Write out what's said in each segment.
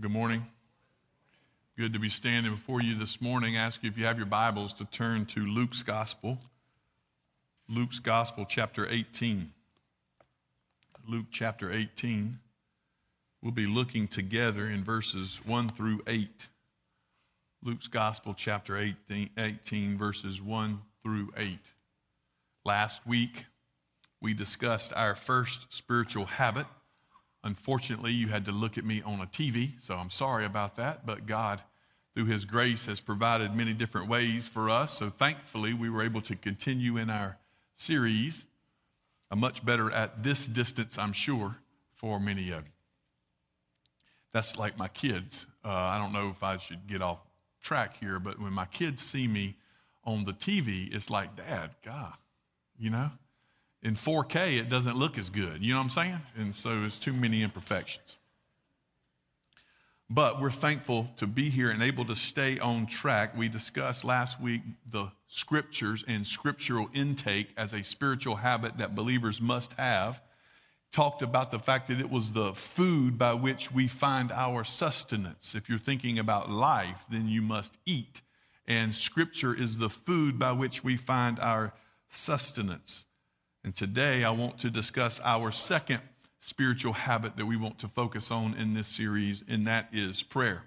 Good morning. Good to be standing before you this morning. Ask you if you have your Bibles to turn to Luke's Gospel. Luke's Gospel, chapter 18. Luke chapter 18. We'll be looking together in verses 1 through 8. Luke's Gospel, chapter 18, 18 verses 1 through 8. Last week, we discussed our first spiritual habit Unfortunately, you had to look at me on a TV, so I'm sorry about that, but God, through His grace, has provided many different ways for us. So thankfully, we were able to continue in our series. I'm much better at this distance, I'm sure, for many of you. That's like my kids. Uh, I don't know if I should get off track here, but when my kids see me on the TV, it's like, Dad, God, you know? In 4K, it doesn't look as good. You know what I'm saying? And so it's too many imperfections. But we're thankful to be here and able to stay on track. We discussed last week the scriptures and scriptural intake as a spiritual habit that believers must have. Talked about the fact that it was the food by which we find our sustenance. If you're thinking about life, then you must eat. And scripture is the food by which we find our sustenance. And today I want to discuss our second spiritual habit that we want to focus on in this series, and that is prayer.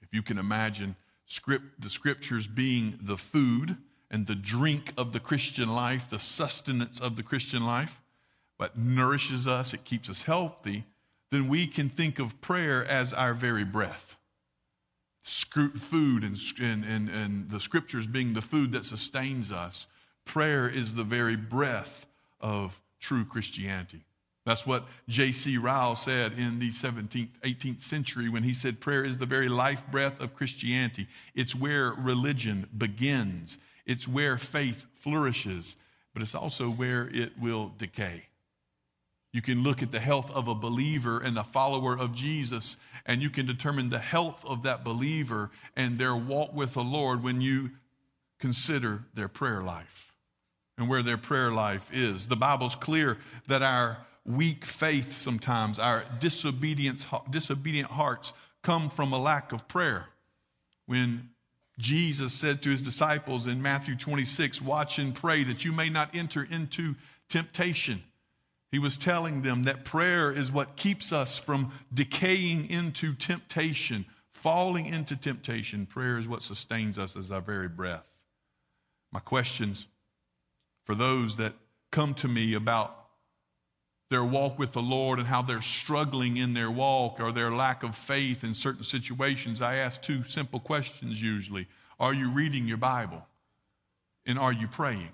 If you can imagine script, the scriptures being the food and the drink of the Christian life, the sustenance of the Christian life, what nourishes us, it keeps us healthy, then we can think of prayer as our very breath. Food and, and, and the scriptures being the food that sustains us. Prayer is the very breath of true Christianity. That's what J.C. Ryle said in the 17th, 18th century when he said prayer is the very life breath of Christianity. It's where religion begins, it's where faith flourishes, but it's also where it will decay. You can look at the health of a believer and a follower of Jesus, and you can determine the health of that believer and their walk with the Lord when you consider their prayer life and where their prayer life is. The Bible's clear that our weak faith sometimes, our disobedience, disobedient hearts, come from a lack of prayer. When Jesus said to his disciples in Matthew 26, Watch and pray that you may not enter into temptation. He was telling them that prayer is what keeps us from decaying into temptation, falling into temptation. Prayer is what sustains us as our very breath. My questions for those that come to me about their walk with the Lord and how they're struggling in their walk or their lack of faith in certain situations, I ask two simple questions usually. Are you reading your Bible? And are you praying?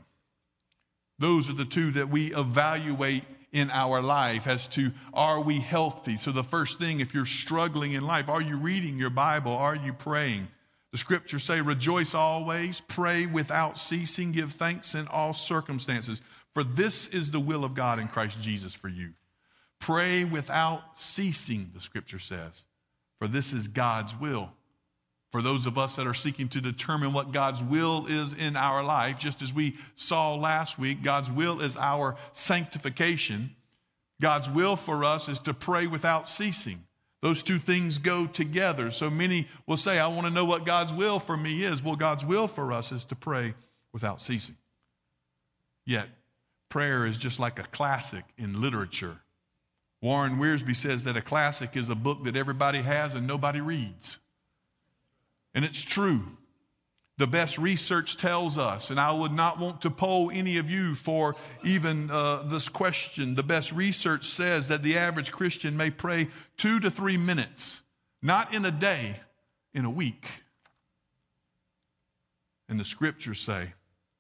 Those are the two that we evaluate in our life as to are we healthy? So, the first thing, if you're struggling in life, are you reading your Bible? Are you praying? The scriptures say, Rejoice always, pray without ceasing, give thanks in all circumstances, for this is the will of God in Christ Jesus for you. Pray without ceasing, the scripture says, for this is God's will. For those of us that are seeking to determine what God's will is in our life, just as we saw last week, God's will is our sanctification. God's will for us is to pray without ceasing. Those two things go together. So many will say, I want to know what God's will for me is. Well, God's will for us is to pray without ceasing. Yet, prayer is just like a classic in literature. Warren Wiersbe says that a classic is a book that everybody has and nobody reads. And it's true. The best research tells us, and I would not want to poll any of you for even uh, this question. The best research says that the average Christian may pray two to three minutes, not in a day, in a week. And the scriptures say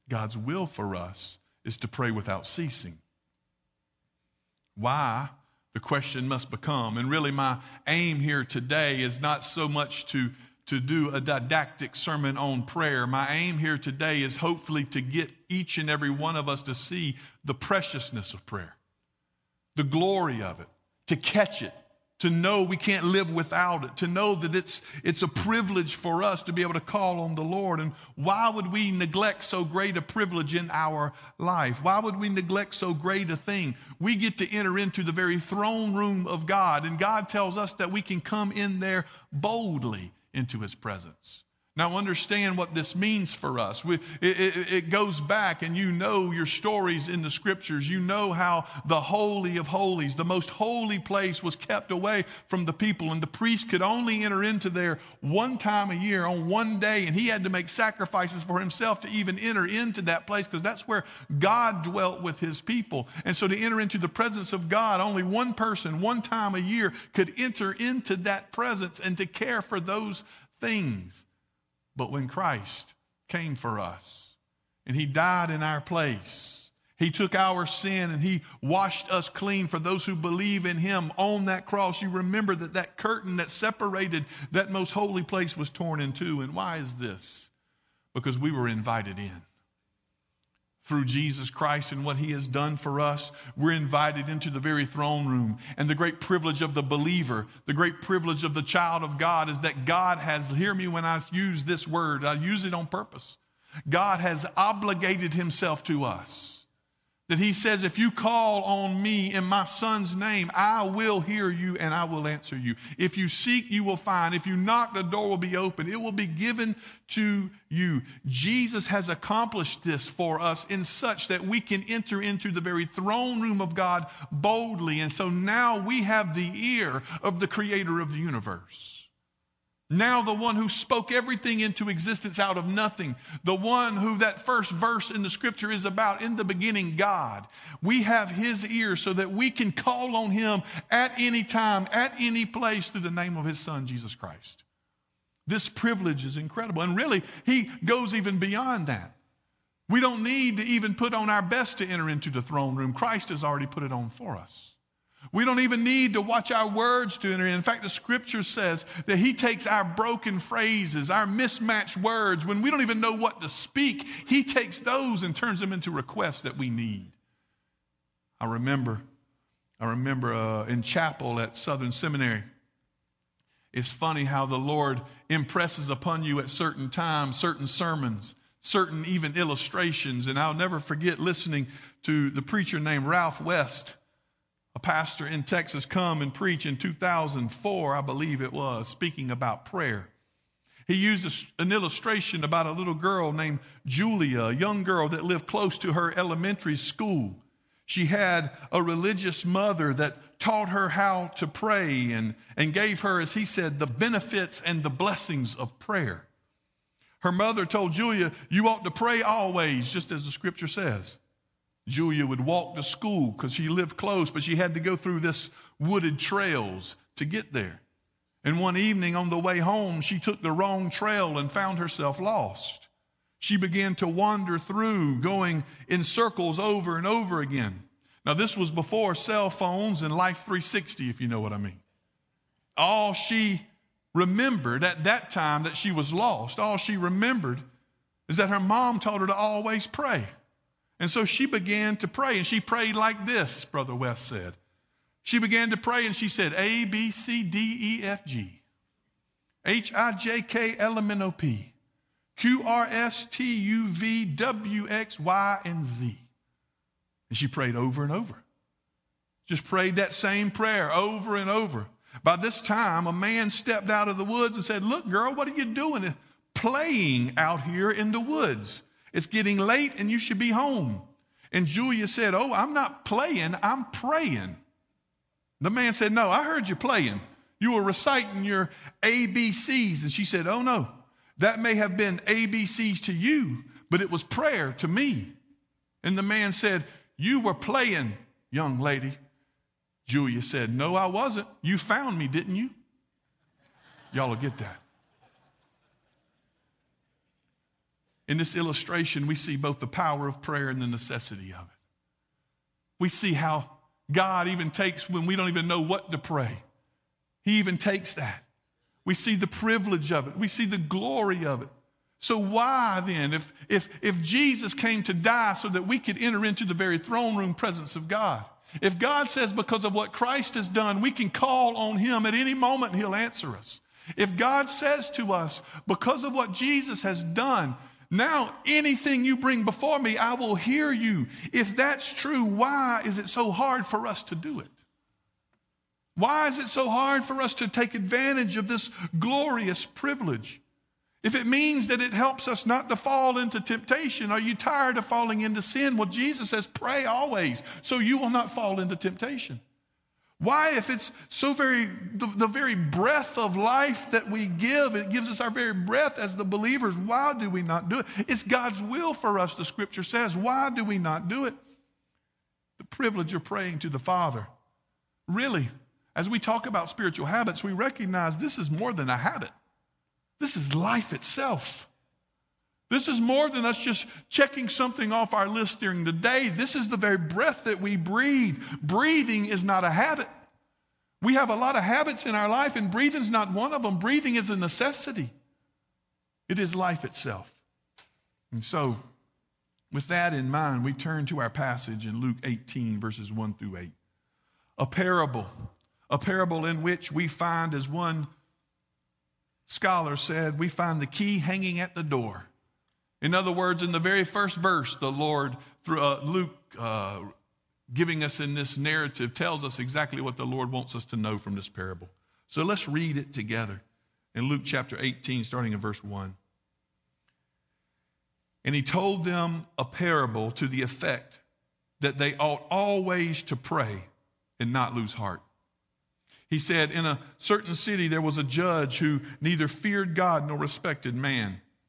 God's will for us is to pray without ceasing. Why? The question must become. And really, my aim here today is not so much to to do a didactic sermon on prayer. My aim here today is hopefully to get each and every one of us to see the preciousness of prayer, the glory of it, to catch it, to know we can't live without it, to know that it's, it's a privilege for us to be able to call on the Lord. And why would we neglect so great a privilege in our life? Why would we neglect so great a thing? We get to enter into the very throne room of God, and God tells us that we can come in there boldly into his presence. Now, understand what this means for us. We, it, it, it, goes back, and you know your stories in the scriptures. You know how the Holy of Holies, the most holy place, was kept away from the people, and the priest could only enter into there one time a year on one day, and he had to make sacrifices for himself to even enter into that place because that's where God dwelt with his people. And so, to enter into the presence of God, only one person, one time a year, could enter into that presence and to care for those things. But when Christ came for us and he died in our place, he took our sin and he washed us clean for those who believe in him on that cross. You remember that that curtain that separated that most holy place was torn in two. And why is this? Because we were invited in through Jesus Christ and what he has done for us, we're invited into the very throne room. And the great privilege of the believer, the great privilege of the child of God is that God has, hear me when I use this word, I use it on purpose. God has obligated himself to us that he says, If you call on me in my son's name, I will hear you and I will answer you. If you seek, you will find. If you knock, the door will be open. It will be given to you. Jesus has accomplished this for us in such that we can enter into the very throne room of God boldly. And so now we have the ear of the creator of the universe. Now, the one who spoke everything into existence out of nothing, the one who that first verse in the scripture is about, in the beginning, God. We have his ear so that we can call on him at any time, at any place through the name of his son, Jesus Christ. This privilege is incredible. And really, he goes even beyond that. We don't need to even put on our best to enter into the throne room. Christ has already put it on for us. We don't even need to watch our words to enter in. In fact, the scripture says that He takes our broken phrases, our mismatched words, when we don't even know what to speak, He takes those and turns them into requests that we need. I remember, I remember uh, in chapel at Southern Seminary. It's funny how the Lord impresses upon you at certain times certain sermons, certain even illustrations. And I'll never forget listening to the preacher named Ralph West a pastor in Texas come and preach in 2004, I believe it was, speaking about prayer. He used an illustration about a little girl named Julia, a young girl that lived close to her elementary school. She had a religious mother that taught her how to pray and, and gave her, as he said, the benefits and the blessings of prayer. Her mother told Julia, You ought to pray always, just as the scripture says. Julia would walk to school because she lived close, but she had to go through this wooded trails to get there. And one evening on the way home, she took the wrong trail and found herself lost. She began to wander through, going in circles over and over again. Now, this was before cell phones and Life 360, if you know what I mean. All she remembered at that time that she was lost, all she remembered is that her mom told her to always pray. And so she began to pray, and she prayed like this, Brother West said. She began to pray, and she said, A, B, C, D, E, F, G, H, I, J, K, L, M, N, O, P, Q, R, S, T, U, V, W, X, Y, and Z. And she prayed over and over. Just prayed that same prayer over and over. By this time, a man stepped out of the woods and said, Look, girl, what are you doing? Playing out here in the woods. It's getting late and you should be home. And Julia said, Oh, I'm not playing, I'm praying. The man said, No, I heard you playing. You were reciting your ABCs. And she said, Oh, no, that may have been ABCs to you, but it was prayer to me. And the man said, You were playing, young lady. Julia said, No, I wasn't. You found me, didn't you? Y'all will get that. In this illustration, we see both the power of prayer and the necessity of it. We see how God even takes when we don't even know what to pray, He even takes that. We see the privilege of it, we see the glory of it. So, why then, if, if, if Jesus came to die so that we could enter into the very throne room presence of God, If God says because of what Christ has done, we can call on Him at any moment He'll answer us. If God says to us, because of what Jesus has done, now anything you bring before me, I will hear you. If that's true, why is it so hard for us to do it? Why is it so hard for us to take advantage of this glorious privilege? If it means that it helps us not to fall into temptation, are you tired of falling into sin? Well, Jesus says, pray always so you will not fall into temptation. Why, if it's so very, the, the, very breath of life that we give, it gives us our very breath as the believers, why do we not do it? It's God's will for us, the scripture says. Why do we not do it? The privilege of praying to the Father. Really, as we talk about spiritual habits, we recognize this is more than a habit, this is life itself. This is more than us just checking something off our list during the day. This is the very breath that we breathe. Breathing is not a habit. We have a lot of habits in our life, and breathing is not one of them. Breathing is a necessity, it is life itself. And so, with that in mind, we turn to our passage in Luke 18, verses 1 through 8. A parable, a parable in which we find, as one scholar said, we find the key hanging at the door. In other words, in the very first verse, the Lord, through uh, Luke uh, giving us in this narrative, tells us exactly what the Lord wants us to know from this parable. So let's read it together in Luke chapter 18, starting in verse 1. And he told them a parable to the effect that they ought always to pray and not lose heart. He said, In a certain city there was a judge who neither feared God nor respected man.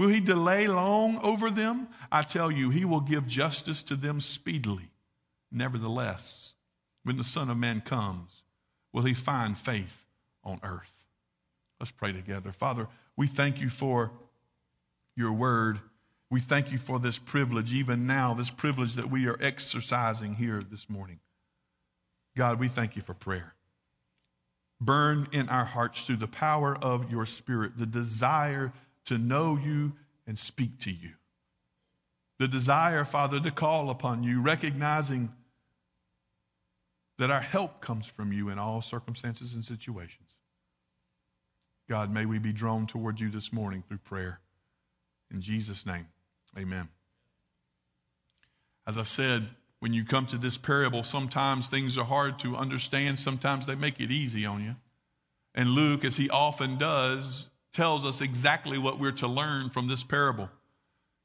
Will he delay long over them? I tell you, he will give justice to them speedily. Nevertheless, when the Son of Man comes, will he find faith on earth? Let's pray together. Father, we thank you for your word. We thank you for this privilege, even now, this privilege that we are exercising here this morning. God, we thank you for prayer. Burn in our hearts through the power of your Spirit the desire to know you and speak to you. The desire, Father, to call upon you, recognizing that our help comes from you in all circumstances and situations. God, may we be drawn toward you this morning through prayer. In Jesus' name, amen. As I said, when you come to this parable, sometimes things are hard to understand, sometimes they make it easy on you. And Luke, as he often does, tells us exactly what we're to learn from this parable.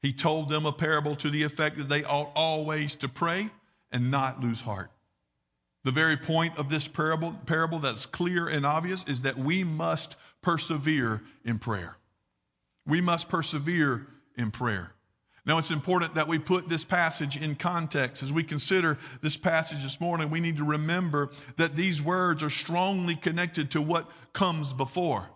He told them a parable to the effect that they ought always to pray and not lose heart. The very point of this parable, parable that's clear and obvious is that we must persevere in prayer. We must persevere in prayer. Now, it's important that we put this passage in context. As we consider this passage this morning, we need to remember that these words are strongly connected to what comes before.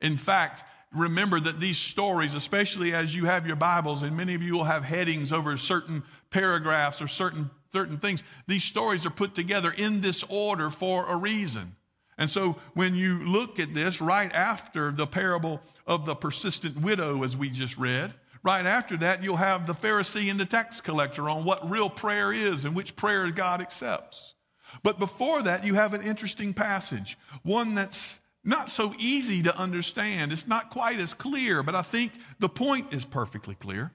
In fact, remember that these stories, especially as you have your Bibles, and many of you will have headings over certain paragraphs or certain, certain things, these stories are put together in this order for a reason. And so when you look at this right after the parable of the persistent widow, as we just read, right after that, you'll have the Pharisee and the tax collector on what real prayer is and which prayer God accepts. But before that, you have an interesting passage, one that's not so easy to understand. It's not quite as clear, but I think the point is perfectly clear.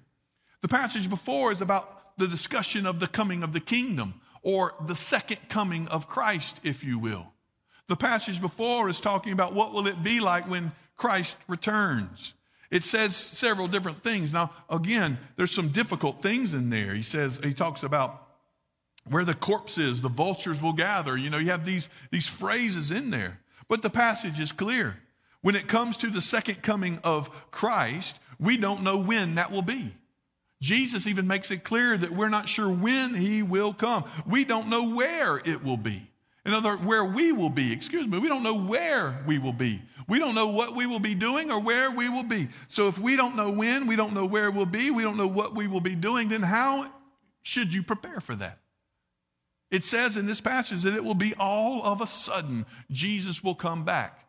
The passage before is about the discussion of the coming of the kingdom or the second coming of Christ, if you will. The passage before is talking about what will it be like when Christ returns. It says several different things. Now, again, there's some difficult things in there. He says, he talks about where the corpse is, the vultures will gather. You know, you have these, these phrases in there. But the passage is clear. When it comes to the second coming of Christ, we don't know when that will be. Jesus even makes it clear that we're not sure when he will come. We don't know where it will be. In other words, where we will be. Excuse me, we don't know where we will be. We don't know what we will be doing or where we will be. So if we don't know when, we don't know where we'll be, we don't know what we will be doing, then how should you prepare for that? It says in this passage that it will be all of a sudden Jesus will come back.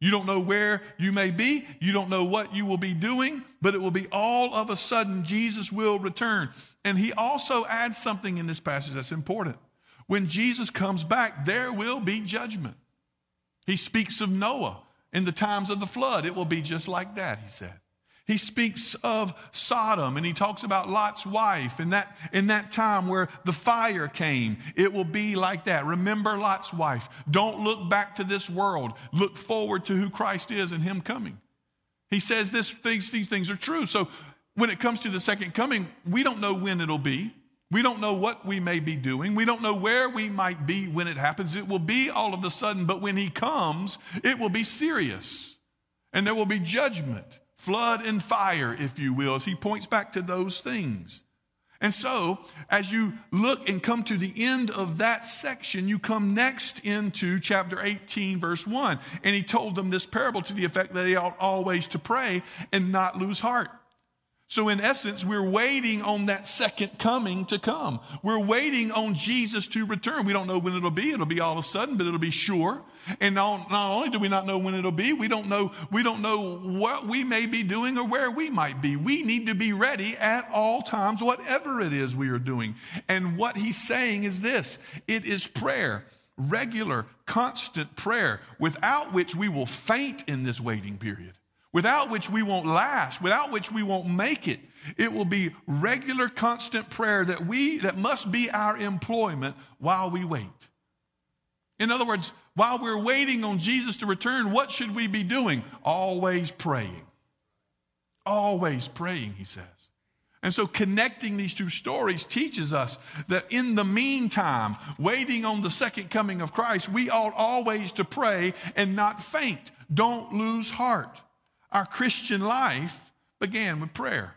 You don't know where you may be. You don't know what you will be doing, but it will be all of a sudden Jesus will return. And he also adds something in this passage that's important. When Jesus comes back, there will be judgment. He speaks of Noah in the times of the flood. It will be just like that, he said. He speaks of Sodom and he talks about Lot's wife in that, in that time where the fire came. It will be like that. Remember Lot's wife. Don't look back to this world. Look forward to who Christ is and him coming. He says this, these, these things are true. So when it comes to the second coming, we don't know when it'll be. We don't know what we may be doing. We don't know where we might be when it happens. It will be all of a sudden, but when He comes, it will be serious. And there will be judgment, flood and fire, if you will, as He points back to those things. And so, as you look and come to the end of that section, you come next into chapter 18, verse 1. And he told them this parable to the effect that they ought always to pray and not lose heart. So, in essence, we're waiting on that second coming to come. We're waiting on Jesus to return. We don't know when it'll be. It'll be all of a sudden, but it'll be sure. And not, not only do we not know when it'll be, we don't know, we don't know what we may be doing or where we might be. We need to be ready at all times, whatever it is we are doing. And what he's saying is this it is prayer, regular, constant prayer, without which we will faint in this waiting period without which we won't last, without which we won't make it. It will be regular, constant prayer that we, that must be our employment while we wait. In other words, while we're waiting on Jesus to return, what should we be doing? Always praying. Always praying, he says. And so connecting these two stories teaches us that in the meantime, waiting on the second coming of Christ, we ought always to pray and not faint. Don't lose heart. Our Christian life began with prayer.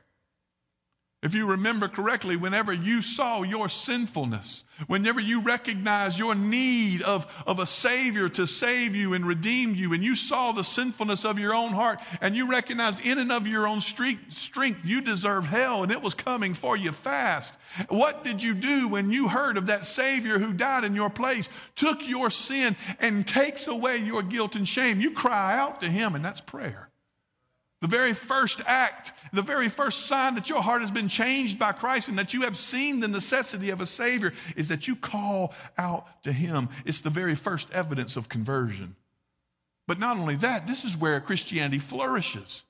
If you remember correctly, whenever you saw your sinfulness, whenever you recognized your need of, of a Savior to save you and redeem you, and you saw the sinfulness of your own heart, and you recognized in and of your own strength you deserve hell and it was coming for you fast, what did you do when you heard of that Savior who died in your place, took your sin, and takes away your guilt and shame? You cry out to Him, and that's prayer. The very first act, the very first sign that your heart has been changed by Christ and that you have seen the necessity of a Savior is that you call out to Him. It's the very first evidence of conversion. But not only that, this is where Christianity flourishes.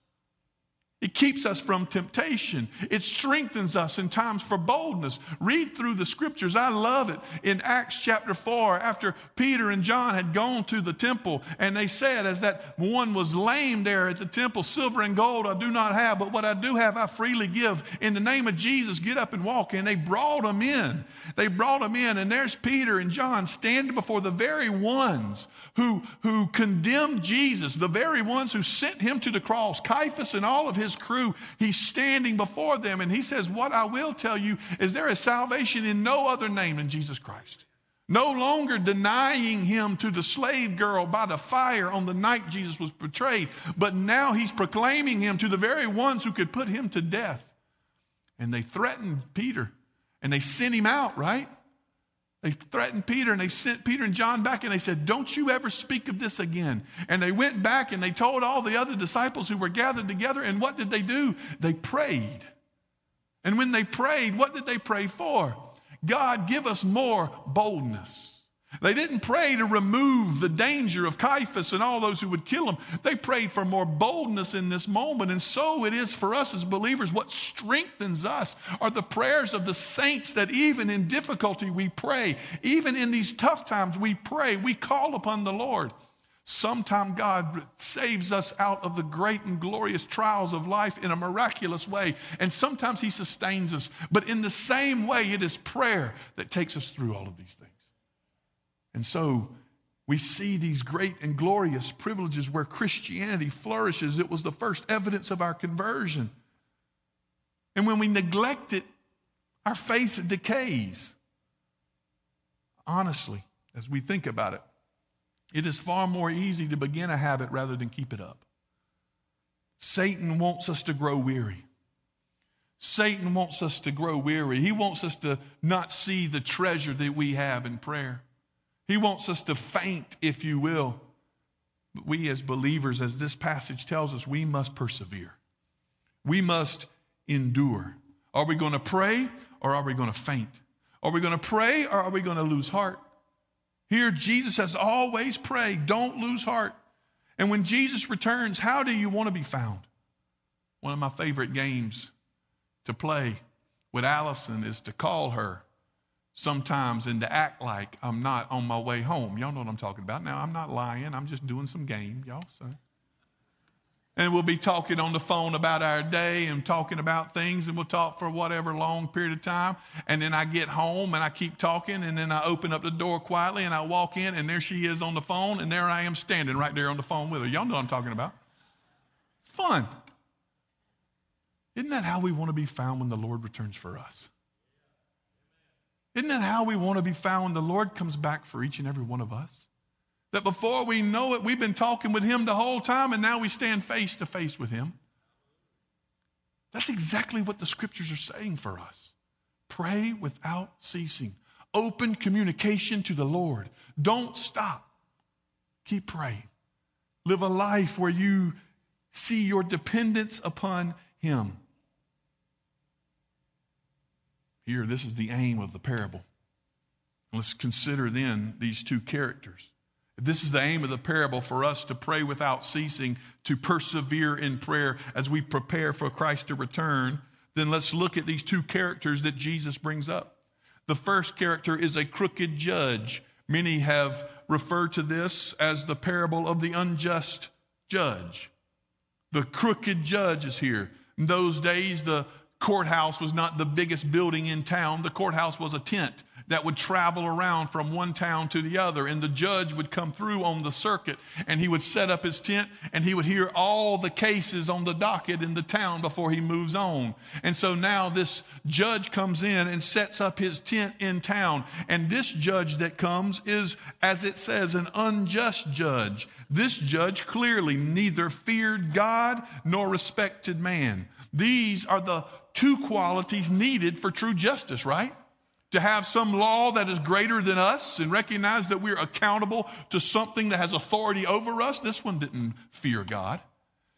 It keeps us from temptation. It strengthens us in times for boldness. Read through the scriptures. I love it. In Acts chapter 4, after Peter and John had gone to the temple, and they said, as that one was lame there at the temple, silver and gold I do not have, but what I do have I freely give. In the name of Jesus, get up and walk. And they brought him in. They brought him in, and there's Peter and John standing before the very ones who, who condemned Jesus, the very ones who sent him to the cross, Caiaphas and all of his crew. He's standing before them and he says, What I will tell you is there is salvation in no other name than Jesus Christ. No longer denying him to the slave girl by the fire on the night Jesus was betrayed, but now he's proclaiming him to the very ones who could put him to death. And they threatened Peter and they sent him out, right? They threatened Peter and they sent Peter and John back and they said, Don't you ever speak of this again. And they went back and they told all the other disciples who were gathered together. And what did they do? They prayed. And when they prayed, what did they pray for? God, give us more boldness. They didn't pray to remove the danger of Caiaphas and all those who would kill him. They prayed for more boldness in this moment. And so it is for us as believers. What strengthens us are the prayers of the saints that even in difficulty we pray. Even in these tough times we pray. We call upon the Lord. Sometime God saves us out of the great and glorious trials of life in a miraculous way. And sometimes He sustains us. But in the same way, it is prayer that takes us through all of these things. And so we see these great and glorious privileges where Christianity flourishes. It was the first evidence of our conversion. And when we neglect it, our faith decays. Honestly, as we think about it, it is far more easy to begin a habit rather than keep it up. Satan wants us to grow weary. Satan wants us to grow weary. He wants us to not see the treasure that we have in prayer. He wants us to faint, if you will. But we, as believers, as this passage tells us, we must persevere. We must endure. Are we going to pray or are we going to faint? Are we going to pray or are we going to lose heart? Here, Jesus says, always pray, don't lose heart. And when Jesus returns, how do you want to be found? One of my favorite games to play with Allison is to call her sometimes and to act like I'm not on my way home. Y'all know what I'm talking about. Now, I'm not lying, I'm just doing some game, y'all. So. And we'll be talking on the phone about our day and talking about things, and we'll talk for whatever long period of time. And then I get home and I keep talking, and then I open up the door quietly and I walk in, and there she is on the phone, and there I am standing right there on the phone with her. Y'all know what I'm talking about. It's fun. Isn't that how we want to be found when the Lord returns for us? Isn't that how we want to be found the Lord comes back for each and every one of us? That before we know it, we've been talking with Him the whole time, and now we stand face to face with Him. That's exactly what the scriptures are saying for us. Pray without ceasing. Open communication to the Lord. Don't stop. Keep praying. Live a life where you see your dependence upon Him. Here, this is the aim of the parable. Let's consider then these two characters. If this is the aim of the parable for us to pray without ceasing, to persevere in prayer as we prepare for Christ to return, then let's look at these two characters that Jesus brings up. The first character is a crooked judge. Many have referred to this as the parable of the unjust judge. The crooked judge is here. In those days, the courthouse was not the biggest building in town, the courthouse was a tent that would travel around from one town to the other. And the judge would come through on the circuit and he would set up his tent and he would hear all the cases on the docket in the town before he moves on. And so now this judge comes in and sets up his tent in town. And this judge that comes is, as it says, an unjust judge. This judge clearly neither feared God nor respected man. These are the two qualities needed for true justice, right? to have some law that is greater than us and recognize that we're accountable to something that has authority over us. This one didn't fear God,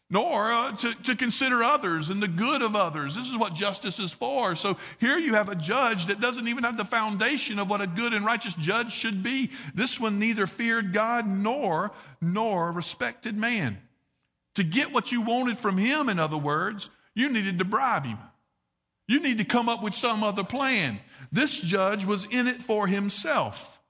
nor uh, to, to consider others and the good of others. This is what justice is for. So here you have a judge that doesn't even have the foundation of what a good and righteous judge should be. This one neither feared God nor, nor respected man. To get what you wanted from him, in other words, you needed to bribe him. You need to come up with some other plan. This judge was in it for himself.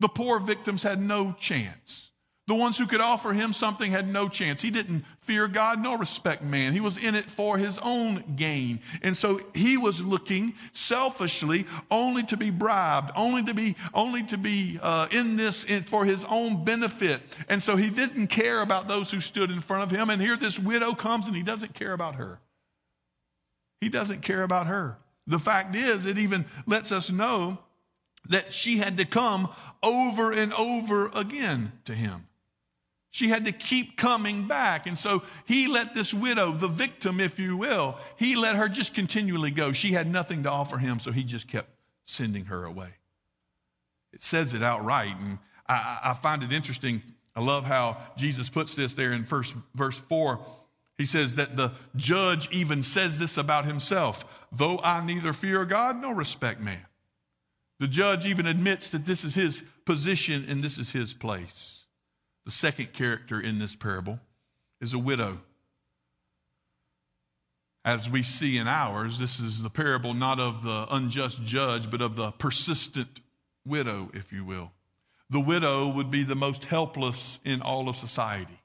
The poor victims had no chance. The ones who could offer him something had no chance. He didn't fear God nor respect man. He was in it for his own gain. And so he was looking selfishly only to be bribed, only to be, only to be uh, in this in, for his own benefit. And so he didn't care about those who stood in front of him. And here this widow comes and he doesn't care about her. He doesn't care about her. The fact is, it even lets us know that she had to come over and over again to him. She had to keep coming back. And so he let this widow, the victim, if you will, he let her just continually go. She had nothing to offer him, so he just kept sending her away. It says it outright, and I, I find it interesting. I love how Jesus puts this there in first, verse 4. He says that the judge even says this about himself though I neither fear God nor respect man. The judge even admits that this is his position and this is his place. The second character in this parable is a widow. As we see in ours, this is the parable not of the unjust judge, but of the persistent widow, if you will. The widow would be the most helpless in all of society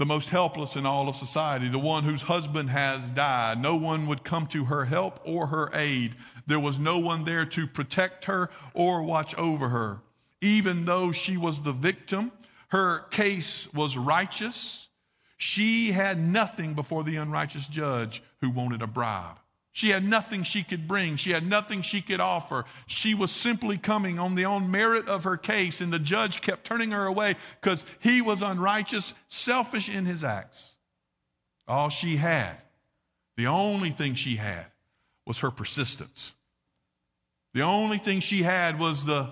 the most helpless in all of society, the one whose husband has died. No one would come to her help or her aid. There was no one there to protect her or watch over her. Even though she was the victim, her case was righteous. She had nothing before the unrighteous judge who wanted a bribe. She had nothing she could bring. She had nothing she could offer. She was simply coming on the own merit of her case, and the judge kept turning her away because he was unrighteous, selfish in his acts. All she had, the only thing she had, was her persistence. The only thing she had was the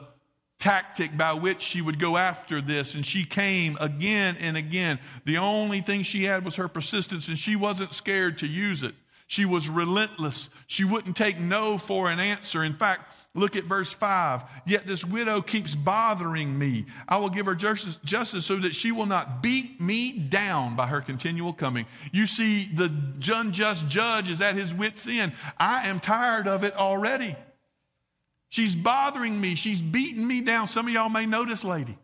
tactic by which she would go after this, and she came again and again. The only thing she had was her persistence, and she wasn't scared to use it. She was relentless. She wouldn't take no for an answer. In fact, look at verse 5. Yet this widow keeps bothering me. I will give her justice, justice so that she will not beat me down by her continual coming. You see, the unjust judge is at his wits' end. I am tired of it already. She's bothering me. She's beating me down. Some of y'all may know this lady.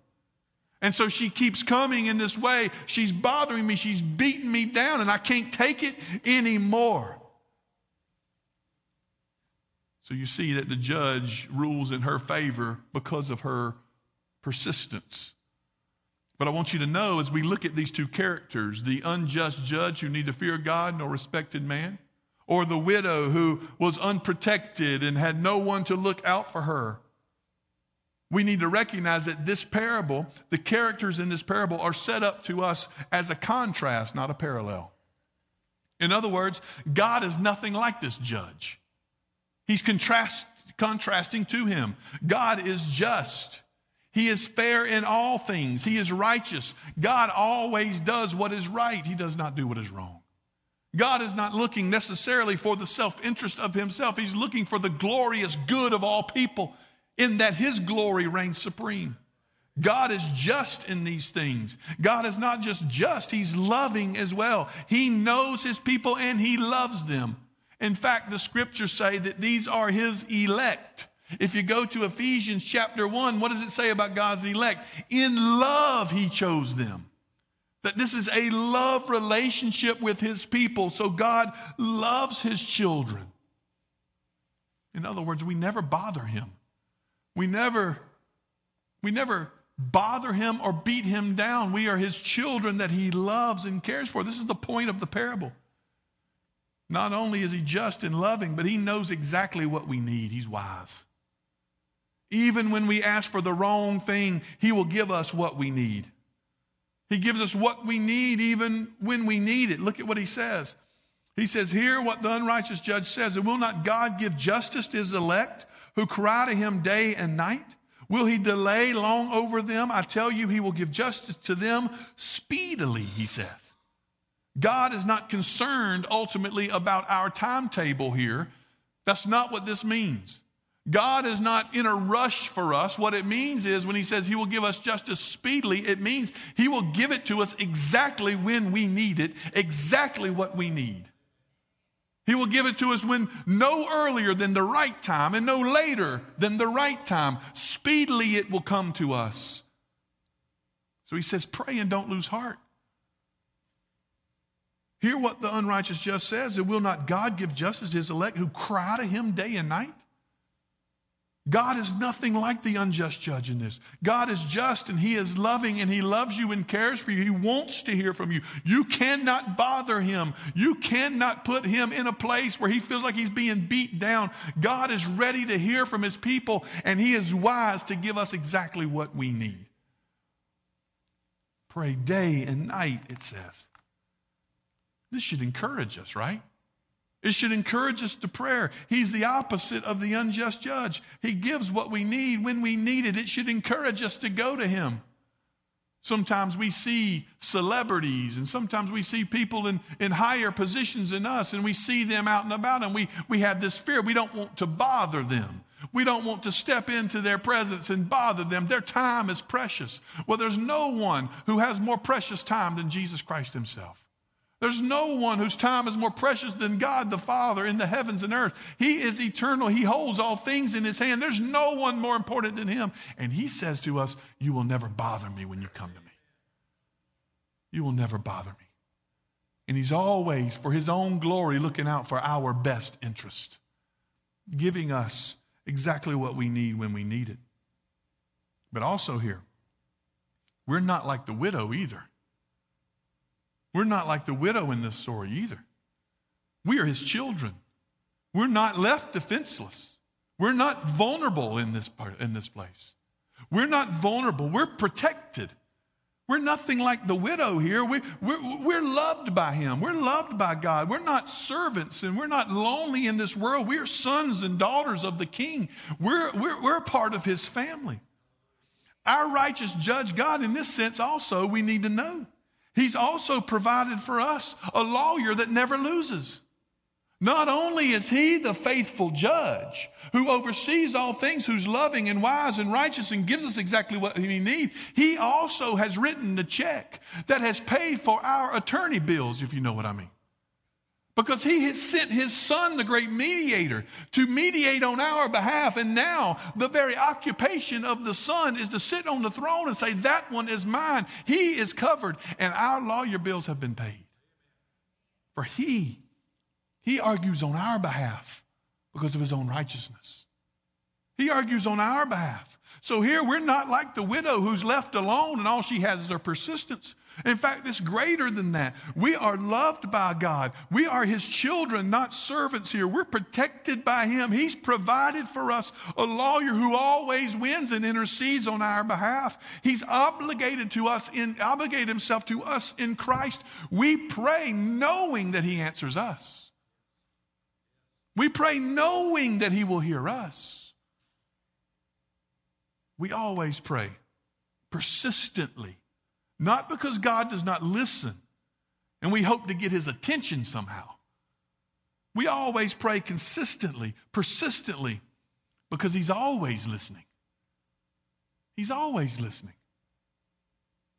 And so she keeps coming in this way. She's bothering me. She's beating me down, and I can't take it anymore. So you see that the judge rules in her favor because of her persistence. But I want you to know as we look at these two characters the unjust judge who neither feared God nor respected man, or the widow who was unprotected and had no one to look out for her we need to recognize that this parable, the characters in this parable, are set up to us as a contrast, not a parallel. In other words, God is nothing like this judge. He's contrast, contrasting to him. God is just. He is fair in all things. He is righteous. God always does what is right. He does not do what is wrong. God is not looking necessarily for the self interest of himself. He's looking for the glorious good of all people in that His glory reigns supreme. God is just in these things. God is not just just, He's loving as well. He knows His people and He loves them. In fact, the scriptures say that these are His elect. If you go to Ephesians chapter 1, what does it say about God's elect? In love, He chose them. That this is a love relationship with His people. So God loves His children. In other words, we never bother Him. We never, we never bother him or beat him down. We are his children that he loves and cares for. This is the point of the parable. Not only is he just and loving, but he knows exactly what we need. He's wise. Even when we ask for the wrong thing, he will give us what we need. He gives us what we need even when we need it. Look at what he says. He says, Hear what the unrighteous judge says. And will not God give justice to his elect who cry to him day and night? Will he delay long over them? I tell you, he will give justice to them speedily, he says. God is not concerned ultimately about our timetable here. That's not what this means. God is not in a rush for us. What it means is when he says he will give us justice speedily, it means he will give it to us exactly when we need it, exactly what we need. He will give it to us when no earlier than the right time and no later than the right time. Speedily it will come to us. So he says, pray and don't lose heart. Hear what the unrighteous just says. And will not God give justice to his elect who cry to him day and night? God is nothing like the unjust judge in this. God is just and He is loving and He loves you and cares for you. He wants to hear from you. You cannot bother Him. You cannot put Him in a place where He feels like He's being beat down. God is ready to hear from His people and He is wise to give us exactly what we need. Pray day and night, it says. This should encourage us, right? It should encourage us to prayer. He's the opposite of the unjust judge. He gives what we need when we need it. It should encourage us to go to Him. Sometimes we see celebrities and sometimes we see people in, in higher positions than us and we see them out and about and we, we have this fear. We don't want to bother them. We don't want to step into their presence and bother them. Their time is precious. Well, there's no one who has more precious time than Jesus Christ Himself. There's no one whose time is more precious than God the Father in the heavens and earth. He is eternal. He holds all things in his hand. There's no one more important than him. And he says to us, You will never bother me when you come to me. You will never bother me. And he's always, for his own glory, looking out for our best interest, giving us exactly what we need when we need it. But also here, we're not like the widow either. We're not like the widow in this story either. We are his children. We're not left defenseless. We're not vulnerable in this part, in this place. We're not vulnerable. We're protected. We're nothing like the widow here. We, we're, we're loved by Him. We're loved by God. We're not servants and we're not lonely in this world. We are sons and daughters of the King. We're, we're, we're part of His family. Our righteous judge God, in this sense, also, we need to know. He's also provided for us a lawyer that never loses. Not only is he the faithful judge who oversees all things, who's loving and wise and righteous and gives us exactly what we need, he also has written the check that has paid for our attorney bills, if you know what I mean. Because he has sent his son, the great mediator, to mediate on our behalf. And now the very occupation of the son is to sit on the throne and say, That one is mine. He is covered, and our lawyer bills have been paid. For he he argues on our behalf because of his own righteousness. He argues on our behalf. So here we're not like the widow who's left alone and all she has is her persistence. In fact, it's greater than that. We are loved by God. We are His children, not servants here. We're protected by Him. He's provided for us a lawyer who always wins and intercedes on our behalf. He's obligated to us in, obligated Himself to us in Christ. We pray knowing that He answers us. We pray knowing that He will hear us. We always pray persistently, not because God does not listen and we hope to get His attention somehow. We always pray consistently, persistently, because He's always listening. He's always listening.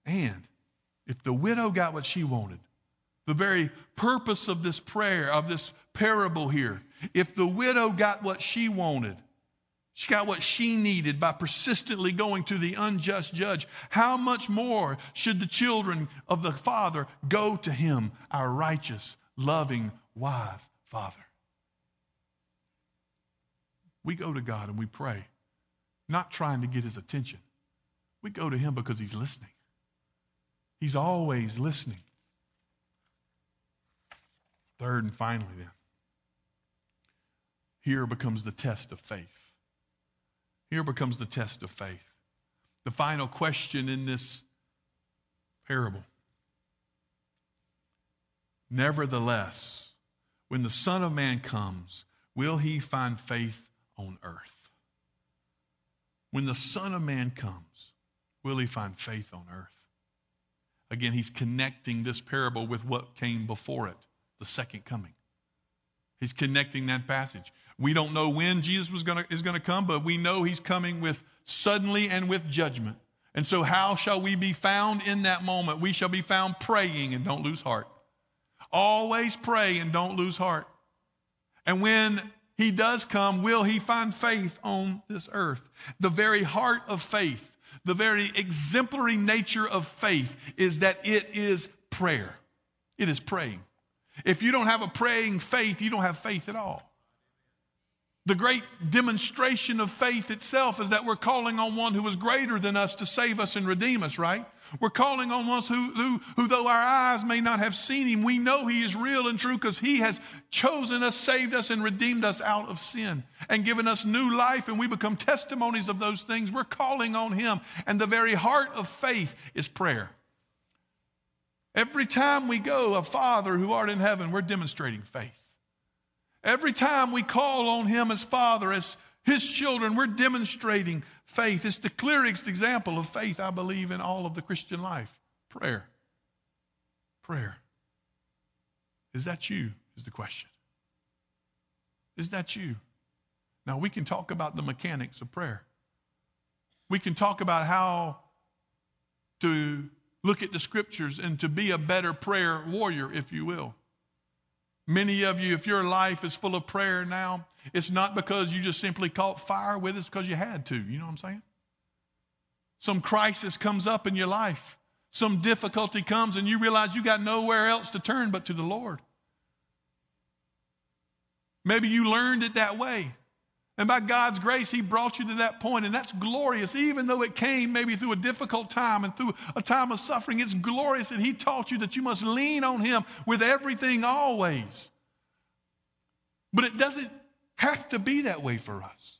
And if the widow got what she wanted, the very purpose of this prayer, of this parable here, if the widow got what she wanted, she got what she needed by persistently going to the unjust judge. How much more should the children of the Father go to him, our righteous, loving, wise Father? We go to God and we pray, not trying to get his attention. We go to him because he's listening. He's always listening. Third and finally, then, here becomes the test of faith. Here becomes the test of faith. The final question in this parable. Nevertheless, when the Son of Man comes, will he find faith on earth? When the Son of Man comes, will he find faith on earth? Again, he's connecting this parable with what came before it, the second coming. He's connecting that passage. We don't know when Jesus gonna, is going to come, but we know he's coming with suddenly and with judgment. And so, how shall we be found in that moment? We shall be found praying and don't lose heart. Always pray and don't lose heart. And when he does come, will he find faith on this earth? The very heart of faith, the very exemplary nature of faith is that it is prayer. It is praying. If you don't have a praying faith, you don't have faith at all. The great demonstration of faith itself is that we're calling on one who is greater than us to save us and redeem us, right? We're calling on one who, who, who, though our eyes may not have seen him, we know he is real and true because he has chosen us, saved us, and redeemed us out of sin and given us new life, and we become testimonies of those things. We're calling on him. And the very heart of faith is prayer. Every time we go, a Father who art in heaven, we're demonstrating faith. Every time we call on Him as Father, as His children, we're demonstrating faith. It's the clearest example of faith, I believe, in all of the Christian life prayer. Prayer. Is that you? Is the question. Is that you? Now, we can talk about the mechanics of prayer. We can talk about how to look at the scriptures and to be a better prayer warrior, if you will. Many of you, if your life is full of prayer now, it's not because you just simply caught fire with it, it's because you had to. You know what I'm saying? Some crisis comes up in your life, some difficulty comes, and you realize you got nowhere else to turn but to the Lord. Maybe you learned it that way. And by God's grace, He brought you to that point, and that's glorious. Even though it came maybe through a difficult time and through a time of suffering, it's glorious that He taught you that you must lean on Him with everything always. But it doesn't have to be that way for us.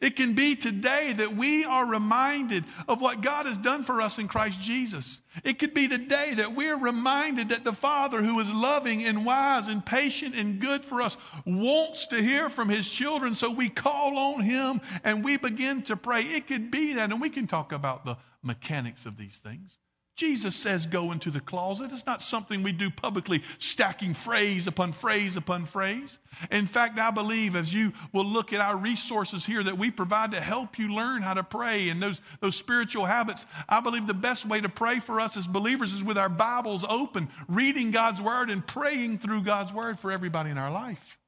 It can be today that we are reminded of what God has done for us in Christ Jesus. It could be today that we're reminded that the Father, who is loving and wise and patient and good for us, wants to hear from His children. So we call on Him and we begin to pray. It could be that, and we can talk about the mechanics of these things. Jesus says, go into the closet. It's not something we do publicly, stacking phrase upon phrase upon phrase. In fact, I believe as you will look at our resources here that we provide to help you learn how to pray and those, those spiritual habits, I believe the best way to pray for us as believers is with our Bibles open, reading God's Word and praying through God's Word for everybody in our life.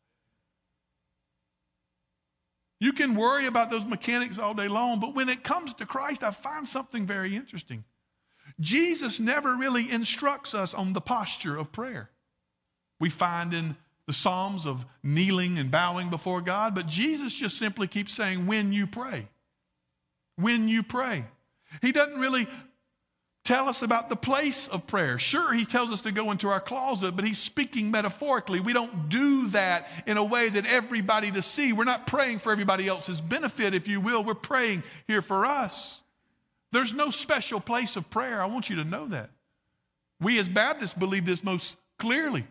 You can worry about those mechanics all day long, but when it comes to Christ, I find something very interesting. Jesus never really instructs us on the posture of prayer. We find in the Psalms of kneeling and bowing before God, but Jesus just simply keeps saying, when you pray. When you pray. He doesn't really tell us about the place of prayer. Sure, he tells us to go into our closet, but he's speaking metaphorically. We don't do that in a way that everybody to see. We're not praying for everybody else's benefit, if you will. We're praying here for us. There's no special place of prayer. I want you to know that. We as Baptists believe this most clearly.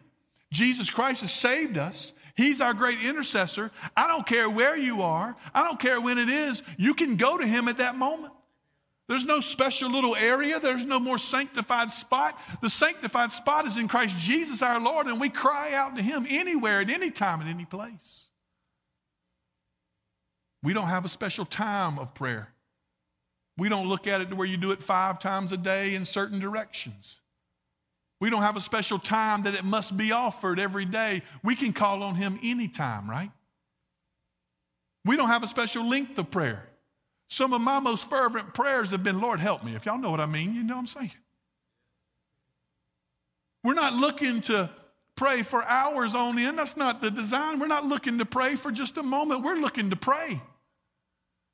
Jesus Christ has saved us. He's our great intercessor. I don't care where you are. I don't care when it is. You can go to him at that moment. There's no special little area. There's no more sanctified spot. The sanctified spot is in Christ Jesus our Lord, and we cry out to him anywhere, at any time, at any place. We don't have a special time of prayer. We don't look at it to where you do it five times a day in certain directions. We don't have a special time that it must be offered every day. We can call on Him anytime, right? We don't have a special length of prayer. Some of my most fervent prayers have been, Lord, help me. If y'all know what I mean, you know what I'm saying. We're not looking to pray for hours on end. That's not the design. We're not looking to pray for just a moment. We're looking to pray.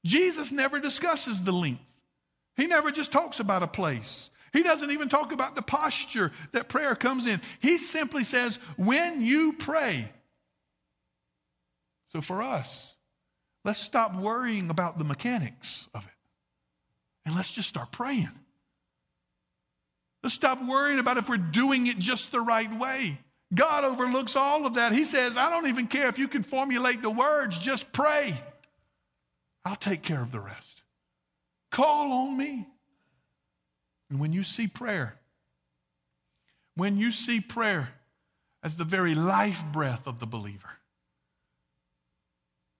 Jesus never discusses the length. He never just talks about a place. He doesn't even talk about the posture that prayer comes in. He simply says, when you pray. So for us, let's stop worrying about the mechanics of it and let's just start praying. Let's stop worrying about if we're doing it just the right way. God overlooks all of that. He says, I don't even care if you can formulate the words, just pray. I'll take care of the rest. Call on me. And when you see prayer, when you see prayer as the very life breath of the believer,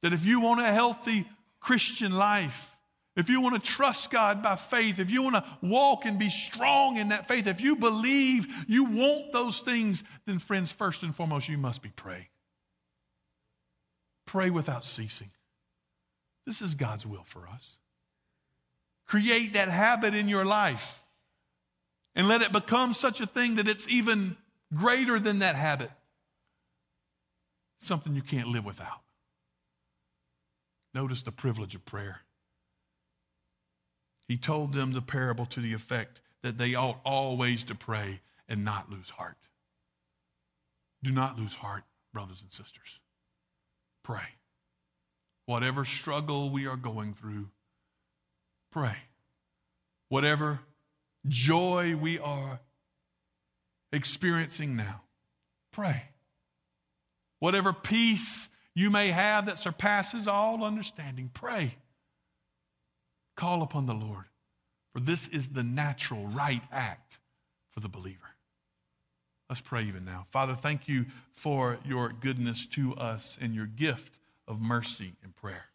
that if you want a healthy Christian life, if you want to trust God by faith, if you want to walk and be strong in that faith, if you believe you want those things, then, friends, first and foremost, you must be praying. Pray without ceasing. This is God's will for us. Create that habit in your life and let it become such a thing that it's even greater than that habit. Something you can't live without. Notice the privilege of prayer. He told them the parable to the effect that they ought always to pray and not lose heart. Do not lose heart, brothers and sisters. Pray. Whatever struggle we are going through, pray. Whatever joy we are experiencing now, pray. Whatever peace you may have that surpasses all understanding, pray. Call upon the Lord, for this is the natural, right act for the believer. Let's pray even now. Father, thank you for your goodness to us and your gift of mercy and prayer.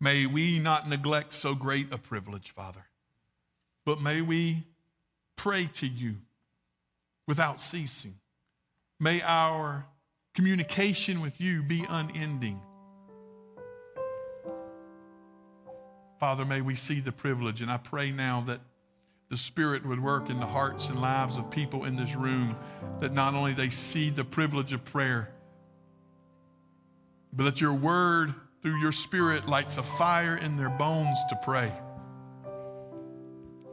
May we not neglect so great a privilege, Father, but may we pray to you without ceasing. May our communication with you be unending. Father, may we see the privilege, and I pray now that the Spirit would work in the hearts and lives of people in this room, that not only they see the privilege of prayer, but that your word through your spirit lights a fire in their bones to pray.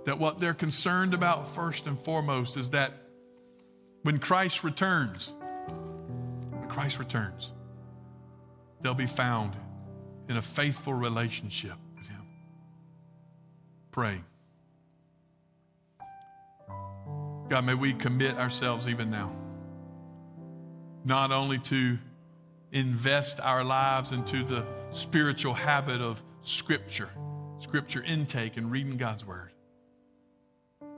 That what they're concerned about first and foremost is that when Christ returns, when Christ returns, they'll be found in a faithful relationship with Him. Pray. God, may we commit ourselves even now, not only to invest our lives into the spiritual habit of Scripture, Scripture intake, and reading God's Word,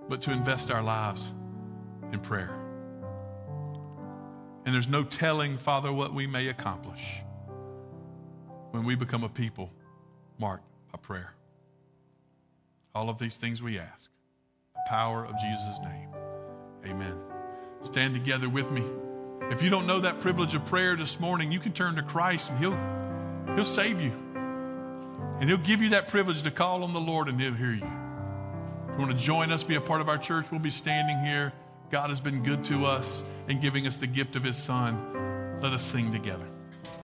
but to invest our lives in prayer. And there's no telling, Father, what we may accomplish when we become a people marked by prayer. All of these things we ask. The power of Jesus' name. Amen. Stand together with me. If you don't know that privilege of prayer this morning, you can turn to Christ and He'll, he'll save you. And He'll give you that privilege to call on the Lord and He'll hear you. If you want to join us, be a part of our church, we'll be standing here. God has been good to us in giving us the gift of His Son. Let us sing together.